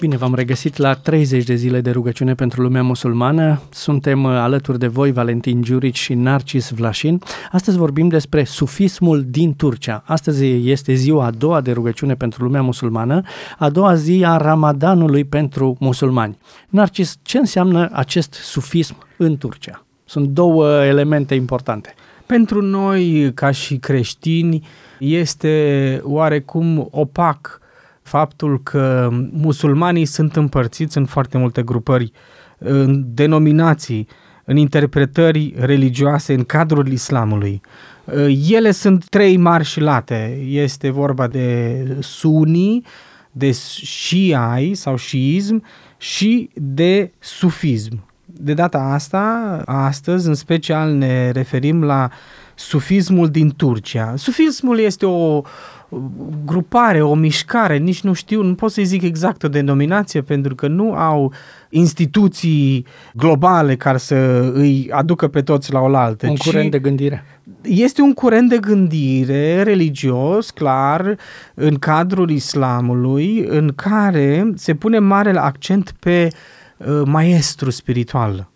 Bine, v-am regăsit la 30 de zile de rugăciune pentru lumea musulmană. Suntem uh, alături de voi, Valentin Giurici și Narcis Vlașin. Astăzi vorbim despre sufismul din Turcia. Astăzi este ziua a doua de rugăciune pentru lumea musulmană, a doua zi a Ramadanului pentru musulmani. Narcis, ce înseamnă acest sufism în Turcia? Sunt două elemente importante. Pentru noi, ca și creștini, este oarecum opac faptul că musulmanii sunt împărțiți în foarte multe grupări, în denominații, în interpretări religioase în cadrul islamului. Ele sunt trei mari și late. Este vorba de sunii, de șiai sau șiism și de sufism. De data asta, astăzi, în special ne referim la sufismul din Turcia. Sufismul este o, grupare, o mișcare, nici nu știu, nu pot să-i zic exact o denominație pentru că nu au instituții globale care să îi aducă pe toți la oaltă. Un curent de gândire. Este un curent de gândire religios, clar, în cadrul islamului, în care se pune mare accent pe uh, maestru spiritual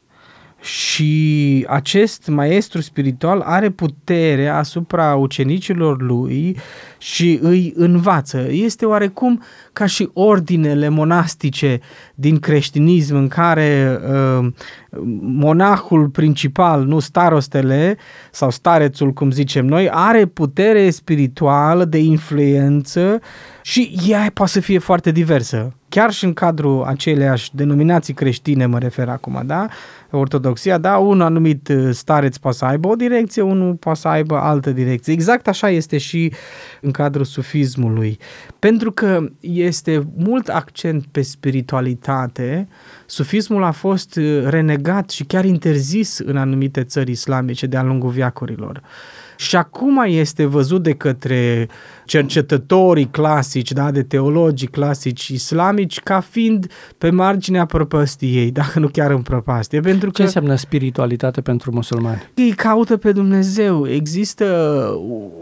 și acest maestru spiritual are putere asupra ucenicilor lui și îi învață. Este oarecum ca și ordinele monastice din creștinism în care uh, monahul principal, nu starostele sau starețul, cum zicem noi, are putere spirituală de influență și ea poate să fie foarte diversă. Chiar și în cadrul aceleiași denominații creștine, mă refer acum, da? ortodoxia, da, un anumit uh, stareț poate să aibă o direcție, unul poate să aibă altă direcție. Exact așa este și în cadrul sufismului. Pentru că este mult accent pe spiritualitate, sufismul a fost uh, renegat și chiar interzis în anumite țări islamice de-a lungul viacurilor și acum este văzut de către cercetătorii clasici, da, de teologii clasici islamici, ca fiind pe marginea prăpăstiei, dacă nu chiar în prăpastie. Pentru Ce că înseamnă spiritualitate pentru musulmani? Ei caută pe Dumnezeu. Există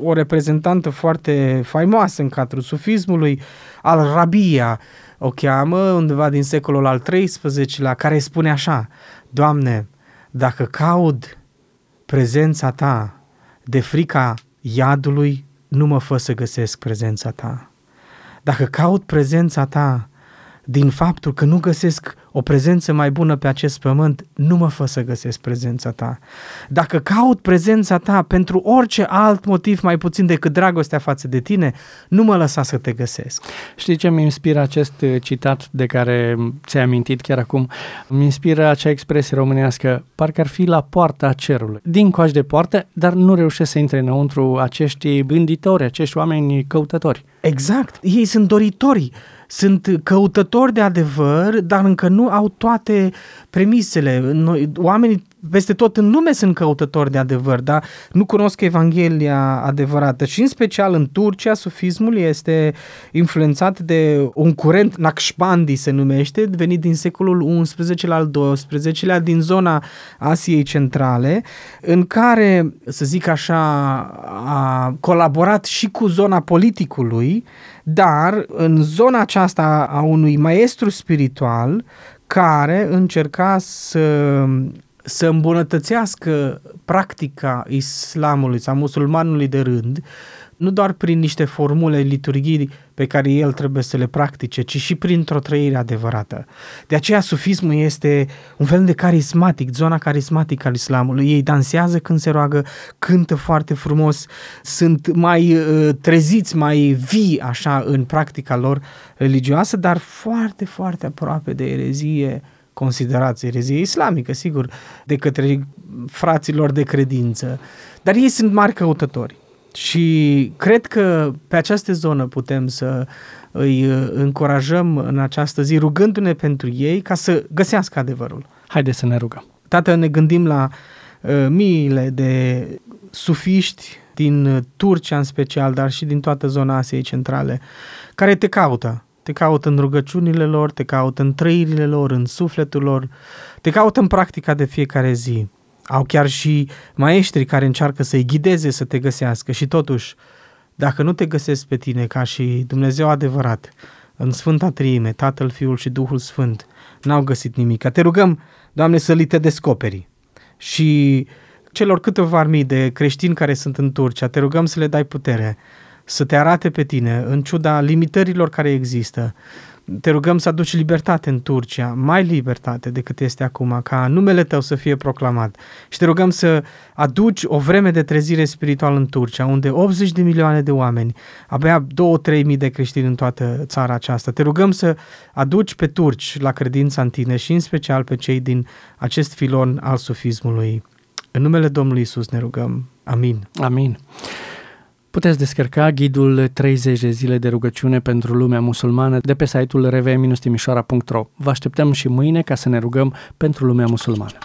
o reprezentantă foarte faimoasă în cadrul sufismului, al Rabia, o cheamă undeva din secolul al XIII-lea, care spune așa, Doamne, dacă caud prezența Ta de frica iadului nu mă fă să găsesc prezența ta. Dacă caut prezența ta din faptul că nu găsesc o prezență mai bună pe acest pământ, nu mă fă să găsesc prezența ta. Dacă caut prezența ta pentru orice alt motiv mai puțin decât dragostea față de tine, nu mă lăsa să te găsesc. Știi ce mi inspiră acest uh, citat de care ți-ai amintit chiar acum? Mi inspiră acea expresie românească, parcă ar fi la poarta cerului. Din coaș de poartă, dar nu reușesc să intre înăuntru acești gânditori, acești oameni căutători. Exact, ei sunt doritori sunt căutători de adevăr, dar încă nu au toate premisele. Noi, oamenii peste tot în lume sunt căutători de adevăr, dar nu cunosc Evanghelia adevărată. Și în special în Turcia, sufismul este influențat de un curent, Naqshbandi se numește, venit din secolul XI al XII-lea, din zona Asiei Centrale, în care, să zic așa, a colaborat și cu zona politicului, dar în zona aceasta a unui maestru spiritual care încerca să să îmbunătățească practica islamului sau musulmanului de rând, nu doar prin niște formule liturghii pe care el trebuie să le practice, ci și printr-o trăire adevărată. De aceea sufismul este un fel de carismatic, zona carismatică al islamului. Ei dansează când se roagă, cântă foarte frumos, sunt mai uh, treziți, mai vii așa în practica lor religioasă, dar foarte, foarte aproape de erezie considerați erezie islamică, sigur, de către fraților de credință. Dar ei sunt mari căutători. Și cred că pe această zonă putem să îi uh, încurajăm în această zi, rugându-ne pentru ei ca să găsească adevărul. Haideți să ne rugăm. Tată, ne gândim la uh, miile de sufiști din Turcia în special, dar și din toată zona Asiei Centrale, care te caută, te caută în rugăciunile lor, te caută în trăirile lor, în sufletul lor, te caută în practica de fiecare zi. Au chiar și maestri care încearcă să-i ghideze să te găsească și totuși, dacă nu te găsesc pe tine ca și Dumnezeu adevărat, în Sfânta Triime, Tatăl, Fiul și Duhul Sfânt, n-au găsit nimic. Te rugăm, Doamne, să li te descoperi. Și celor câteva mii de creștini care sunt în Turcia, te rugăm să le dai putere, să te arate pe tine, în ciuda limitărilor care există, te rugăm să aduci libertate în Turcia, mai libertate decât este acum, ca numele tău să fie proclamat. Și te rugăm să aduci o vreme de trezire spirituală în Turcia, unde 80 de milioane de oameni, abia 2-3 mii de creștini în toată țara aceasta. Te rugăm să aduci pe turci la credința în tine și în special pe cei din acest filon al sufismului. În numele Domnului Isus ne rugăm. Amin. Amin. Puteți descărca ghidul 30 de zile de rugăciune pentru lumea musulmană de pe site-ul rv-timișoara.ro. Vă așteptăm și mâine ca să ne rugăm pentru lumea musulmană.